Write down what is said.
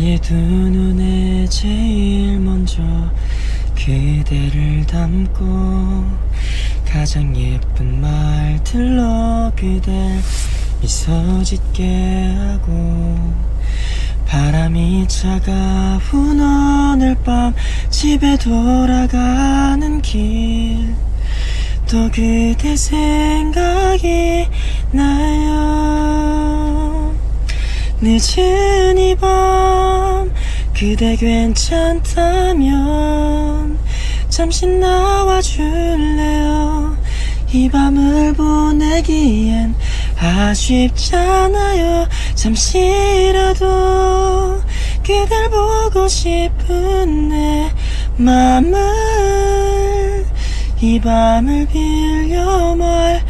이두 눈에 제일 먼저 그대를 담고 가장 예쁜 말들로 그댈 미소 짓게 하고 바람이 차가운 오늘 밤 집에 돌아가는 길 또 그대 생각이 늦은 이 밤 그대 괜찮다면 잠시 나와줄래요? 이 밤을 보내기엔 아쉽잖아요. 잠시라도 그댈 보고 싶은 내 맘을 이 밤을 빌려 말해요